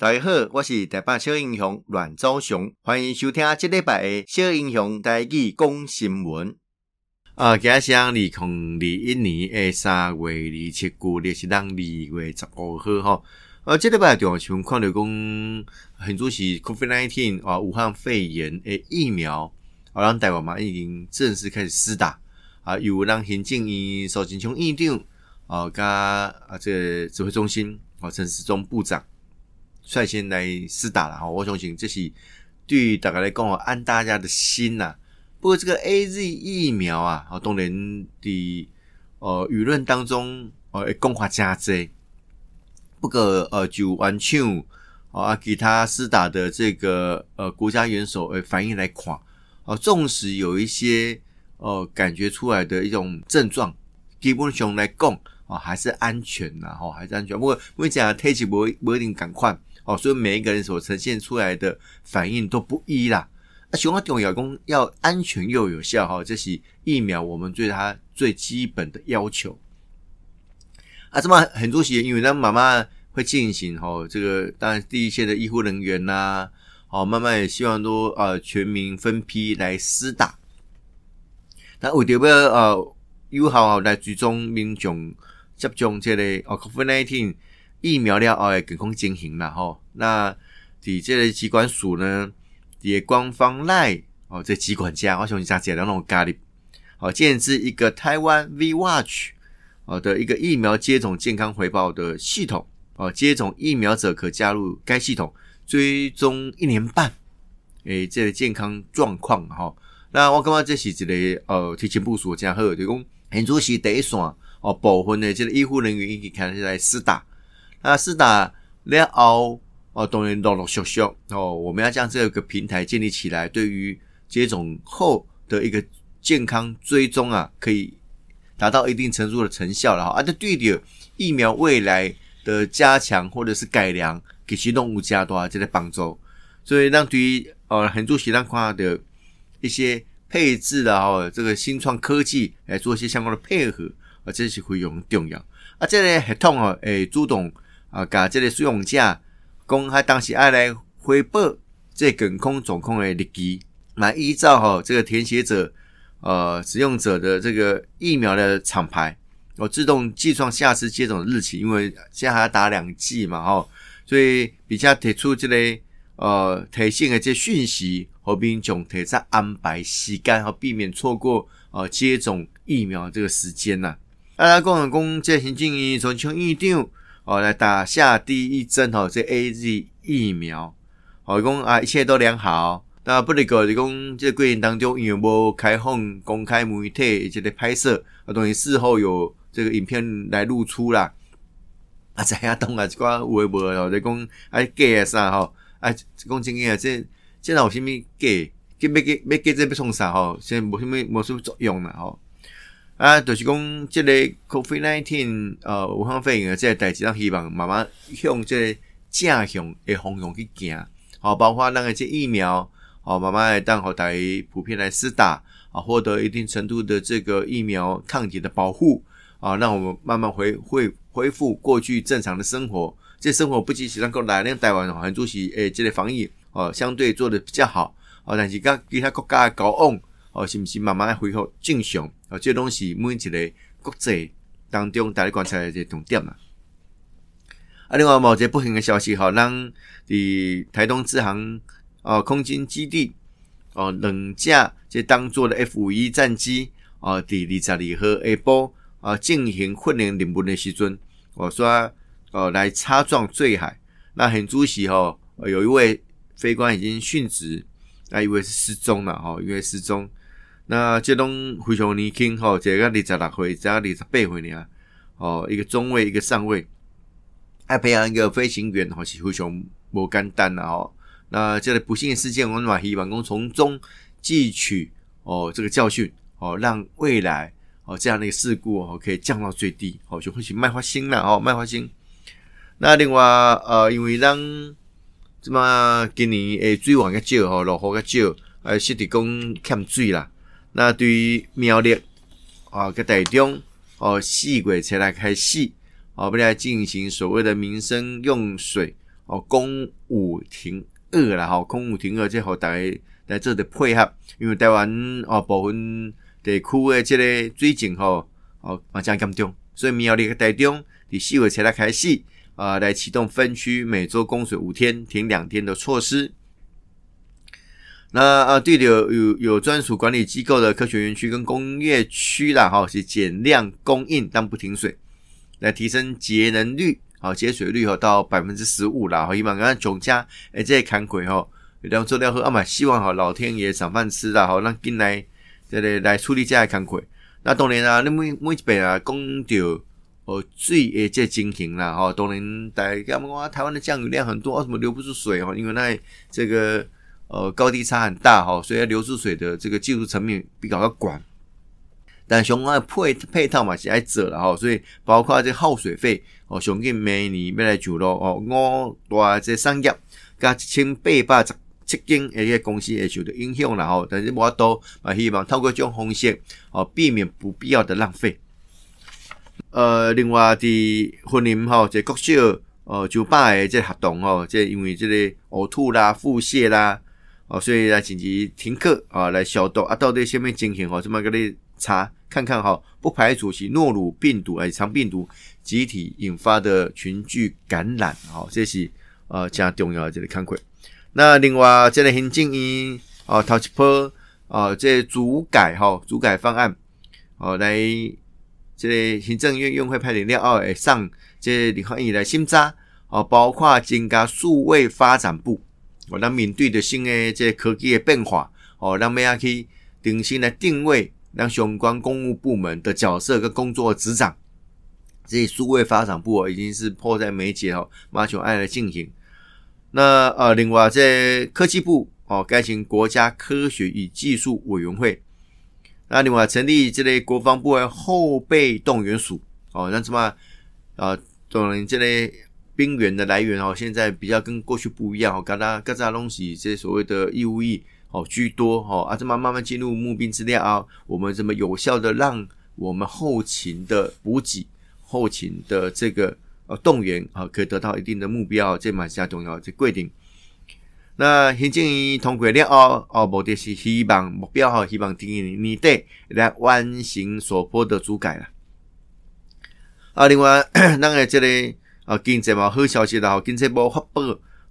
大家好，我是台北小英雄阮昭雄，欢迎收听这礼拜的小英雄台语讲新闻。啊，今日是二零二一年的三月二七日，也是当二月十五号哈。呃，这礼拜重要新闻看到讲，很多是，COVID nineteen 啊，武汉肺炎的疫苗，啊，让台湾嘛已经正式开始施打啊，有让行政院苏贞昌院长啊，加啊这个指挥中心啊陈时中部长。率先来施打了哈，我相信这是对于大家来讲安大家的心呐。不过这个 AZ 疫苗啊，啊，当然的呃舆论当中呃讲话加多。不过呃就完全啊其他施打的这个呃国家元首呃反应来看啊，纵使有一些呃感觉出来的一种症状，基本上来讲啊还是安全呐，哈还是安全。不过我讲天气不不一定赶快。哦，所以每一个人所呈现出来的反应都不一啦。啊，雄化重要讲要安全又有效哈，这是疫苗我们对它最基本的要求。啊，这么很多时因为咱妈妈会进行哈，这个当然第一线的医护人员呐，哦，慢慢也希望都呃全民分批来施打。那为着要呃有效来追踪民众接种这类哦 COVID-19 疫苗了后诶，健康情形啦吼。那伫这个机关署呢，伫官方 LINE 哦，这机关家，我相信大家都拢有加入哦，建置一个台湾 V Watch 哦的一个疫苗接种健康回报的系统哦，接种疫苗者可加入该系统追踪一年半，诶，这个健康状况哈。那我感觉这是一个呃提前部署真好，就讲很主席第一线哦，部分的这个医护人员已经开始来施打。那施打了后，哦，当然陆陆续续哦，我们要将这个平台建立起来，对于接种后的一个健康追踪啊，可以达到一定程度的成效了哈。啊，这对的疫苗未来的加强或者是改良，给其动物加多这个帮助。所以让对于呃很多其他化的一些配置的哈，这个新创科技来做一些相关的配合，啊，这是非常重要。啊，这个系统哦，诶，主动。啊，甲这个使用者讲，他当时爱来回报这健康状况的日期，来依照哈这个填写者呃使用者的这个疫苗的厂牌，我自动计算下次接种日期，因为现在还要打两剂嘛，哈，所以比较提出这类呃提醒的这讯息，和并总提在安排时间，和避免错过呃接种疫苗这个时间呐。啊，来讲讲这行政院从从院长。哦，来打下第一针哦，这 AZ 疫苗，哦，讲啊，一切都良好。那不能够，你讲这过程当中因为无开放公开媒体这个拍摄，啊，等于事后有这个影片来露出啦。啊，知影懂啊，这寡有诶无哦，你讲啊假啊啥吼，啊，讲真个啊，这这有啥物假？计要计要计这要创啥吼？现在无啥物无啥物作用啦吼。啊，就是讲这个 COVID-19，呃，武汉肺炎的这个代志，咱希望慢慢向这个正向的方向去行，好，包括那个即疫苗，好，慢慢来当好大家普遍来施打，啊，获得一定程度的这个疫苗抗体的保护，啊，让我们慢慢回恢恢复过去正常的生活。这生活不仅是咱国内，咱台湾很多是诶，这个防疫哦，相对做得比较好，哦，但是甲其他国家的交往。哦，是不是慢慢恢复正常？哦，这拢是每一个国际当中，大家观察的这重点嘛。啊，另外某些不幸的消息，哈，让的台东支行哦，空军基地哦，两架这当做的 F 五一战机哦，第二十二号下晡啊，进行训练任务的时阵，我说哦，来擦撞坠海。那很主席哦，有一位飞官已经殉职，那一位是失踪了哈，一位失踪。那这拢非常年轻吼，这个二十六岁，这个二十八岁呢，哦，一个中尉，一个上尉，爱培养一个飞行员，吼是非常无简单的吼。那这个不幸的事件，我们嘛希望讲从中汲取哦这个教训，哦，让未来哦这样的一个事故哦可以降到最低，哦就会去卖花心了哦，卖花心。那另外呃，因为让这么今年诶水源较少吼，落雨较少，呃，湿地公欠水啦。那对于苗栗啊，个台中哦，四月才来开始哦，不来进行所谓的民生用水哦，公五停二啦，吼，公五停二，即互大家来做的配合，因为台湾哦部分地区的即个水情吼哦嘛真严重，所以苗栗台中伫四月七日开始啊、呃，来启动分区每周供水五天停两天的措施。那啊，对的，有有有专属管理机构的科学园区跟工业区啦，哈，是减量供应但不停水，来提升节能率，好节水率哈到百分之十五啦，哈，希望讲总家诶这些看鬼哈，两做料喝啊嘛，希望哈老天爷赏饭吃啦，好让进来这里来处理这些看鬼。那当然啊，你每每一边啊讲到哦水诶这情形啦，哈，当然大家讲，台湾的降雨量很多，为什么流不出水哈？因为那这个。呃，高低差很大哈，所以流出水的这个技术层面比较要广，但相关的配配套嘛是爱做了哈，所以包括这耗水费哦，相信每年要来就咯哦，五大这产业加一千八百十七间一个公司会受到影响了哈，但是我都啊希望透过这种方式哦，避免不必要的浪费。呃，另外的婚姻哈，这国小呃酒吧的这活动哦，这因为这个呕吐啦、腹泻啦。哦，所以来紧急停课啊，来消毒啊，到底什么情形哦？这么个你查看看哈，不排除是诺鲁病毒哎，肠病毒集体引发的群聚感染，好，这是呃加重要的这个看亏。那另外这个行政院啊，头一波啊，这主改哈，主改方案哦，来这个行政院院会派领了哦，上这立法院来审查哦，包括增加数位发展部。我让面对的新的这科技的变化，哦，让咩去重新来定位，让相关公务部门的角色跟工作职掌，这数位发展部哦，已经是迫在眉睫哦，马上爱来进行。那呃，另外这科技部哦，改成国家科学与技术委员会。那另外成立这类国防部的后备动员署哦，那什么啊，动员这类。兵源的来源哦，现在比较跟过去不一样哦，嘎达嘎达东西这些所谓的义务役哦居多哦，啊，这么慢慢进入募兵之列啊，我们怎么有效的让我们后勤的补给、后勤的这个呃动员啊，可以得到一定的目标，这蛮加重要这规定。那行政院通过了哦哦，目的是希望目标哈，希望今年年底来完成所坡的主改了。啊，另外 那个这里。啊，经济嘛好消息啦！经济部发布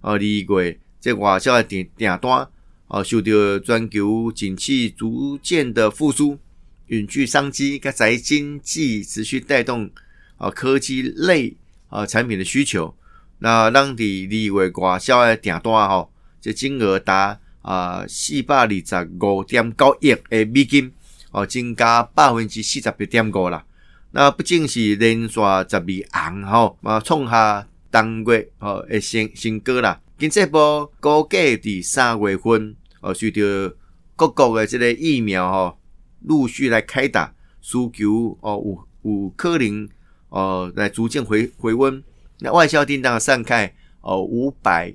啊，二月这外销的订订单啊，受到全球景气逐渐的复苏、远距商机、甲宅经济持续带动啊科技类啊产品的需求。那让的二月外销的订单吼，这金额达啊四百二十五点九亿的美金，哦，增加百分之四十八点五啦。那不仅是连续十二红吼，嘛创下当月吼的新新高啦。经济部估计伫三月份哦，随着各国的这个疫苗吼陆续来开打，需求哦有有可能哦来逐渐回回温。那外销订单上开哦五百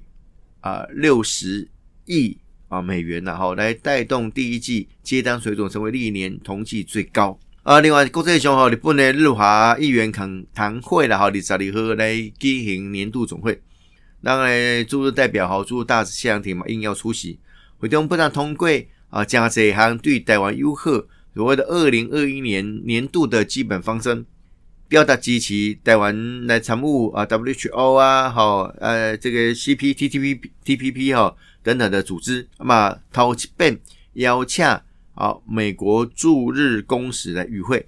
啊六十亿啊美元然后来带动第一季接单水准成为历年同期最高。啊，另外国际上吼，日本的日华议员恳谈会啦，吼，二十二号来举行年度总会，当然驻日代表吼驻大使谢长廷嘛应邀出席。会中不但通过啊，加这一项对台湾友好所谓的二零二一年年度的基本方针，表达支持台湾来参与啊 WHO 啊，吼呃这个 CPTPP TPP 哈等等的组织，那么头一遍邀请。好，美国驻日公使来与会。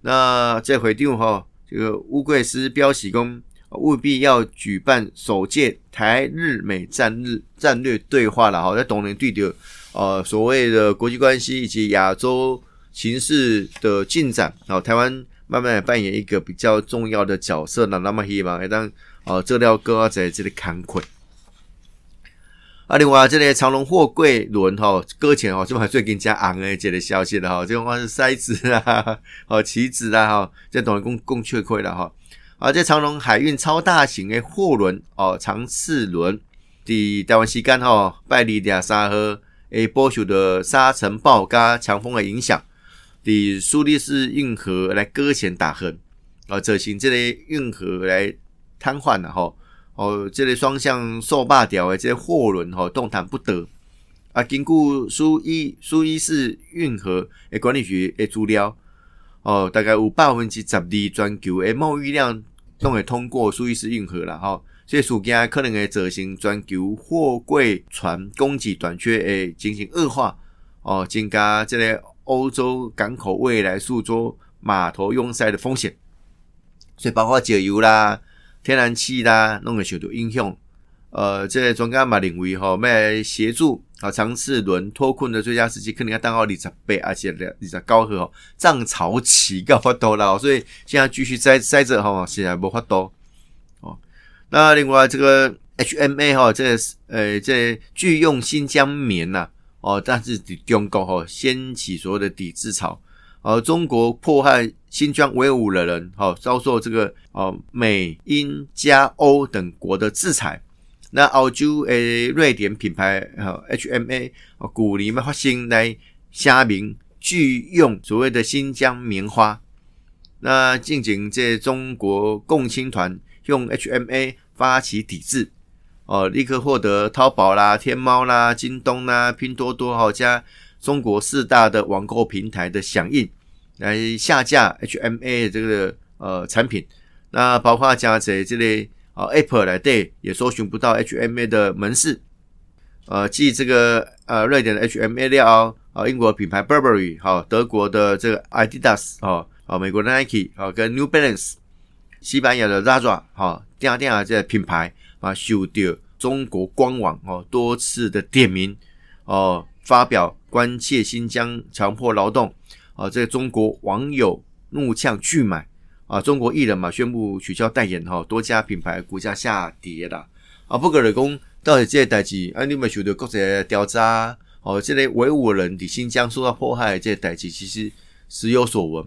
那这回定哈，这个乌贵斯标喜公务必要举办首届台日美战日战略对话了哈，在东联对的呃所谓的国际关系以及亚洲形势的进展，然后台湾慢慢扮演一个比较重要的角色呢。那么希望当呃这料哥在这里看困。啊，另外这个长荣货柜轮哈搁浅哈，这还最近加昂诶这个消息了哈，这种话是塞子啊，哦棋子啊哈，这等于共共缺亏了哈。啊，这长荣海运超大型的货轮哦，长赐轮伫台湾时间吼，拜二廿三号诶，不受的沙尘暴加强风的影响，伫苏黎世运河来搁浅打横，啊，造成这个运河来瘫痪了哈。哦，这个双向受罢掉的这些货轮吼动弹不得。啊，根据苏伊苏伊士运河诶管理局诶资料，哦，大概有百分之十二全球诶贸易量拢会通过苏伊士运河啦，吼，这事件可能会造成全球货柜船供给短缺诶进行恶化，哦，增加这个欧洲港口未来数座码头拥塞的风险，所以包括石油啦、天然气啦，拢会受到影响。呃，这个专家嘛认为吼，要协助啊长赐轮脱困的最佳时机，可能要等到二十八，而且二十九号涨潮期够发多了，所以现在继续塞塞着吼，现在无法多哦。那另外这个 HMA 哈，这个呃这个、拒用新疆棉呐，哦，但是中国吼掀起所谓的抵制潮，呃，中国迫害新疆维吾尔人，好遭受这个哦美英加欧等国的制裁。那澳洲诶，瑞典品牌哈 HMA 哦鼓励嘛发行来声明拒用所谓的新疆棉花。那近景这中国共青团用 HMA 发起抵制，哦，立刻获得淘宝啦、天猫啦、京东啦、拼多多好加中国四大的网购平台的响应，来下架 HMA 这个呃产品。那包括加在这类。啊，Apple 来对也搜寻不到 HMA 的门市，呃，继这个呃瑞典的 HMA 料，啊，英国品牌 Burberry，好，德国的这个 Adidas，哦，啊，美国的 Nike，好，跟 New Balance，西班牙的 Zara，好，这样这样这品牌啊，受到中国官网哦多次的点名，哦，发表关切新疆强迫劳动，啊，这中国网友怒呛拒买。啊，中国艺人嘛宣布取消代言哈，多家品牌股价下跌啦。啊，不过来讲，到底这个代志，啊，你们受到国际调查，哦，这类维吾尔人在新疆受到迫害，这个代志其实时有所闻。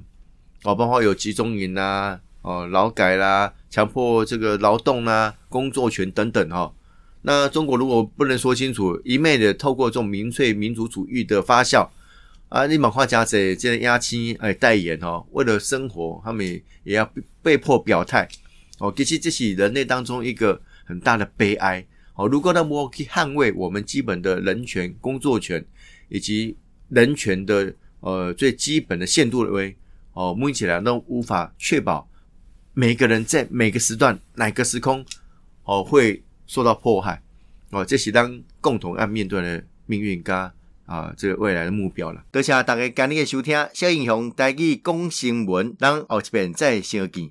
哦，包括有集中营啦，哦，劳改啦，强迫这个劳动啦，工作权等等哈。那中国如果不能说清楚，一昧的透过这种民粹民族主义的发酵。啊，你马化家这这亚青哎代言哦，为了生活，他们也要被迫表态哦。其实这是人类当中一个很大的悲哀哦。如果他们可以捍卫我们基本的人权、工作权以及人权的呃最基本的限度的威哦，目前来都无法确保每个人在每个时段、哪个时空哦会受到迫害哦。这是当共同要面对的命运噶。啊，这个未来的目标了。多谢大家今日的收听，小英雄带去讲新闻，咱后一遍再相见。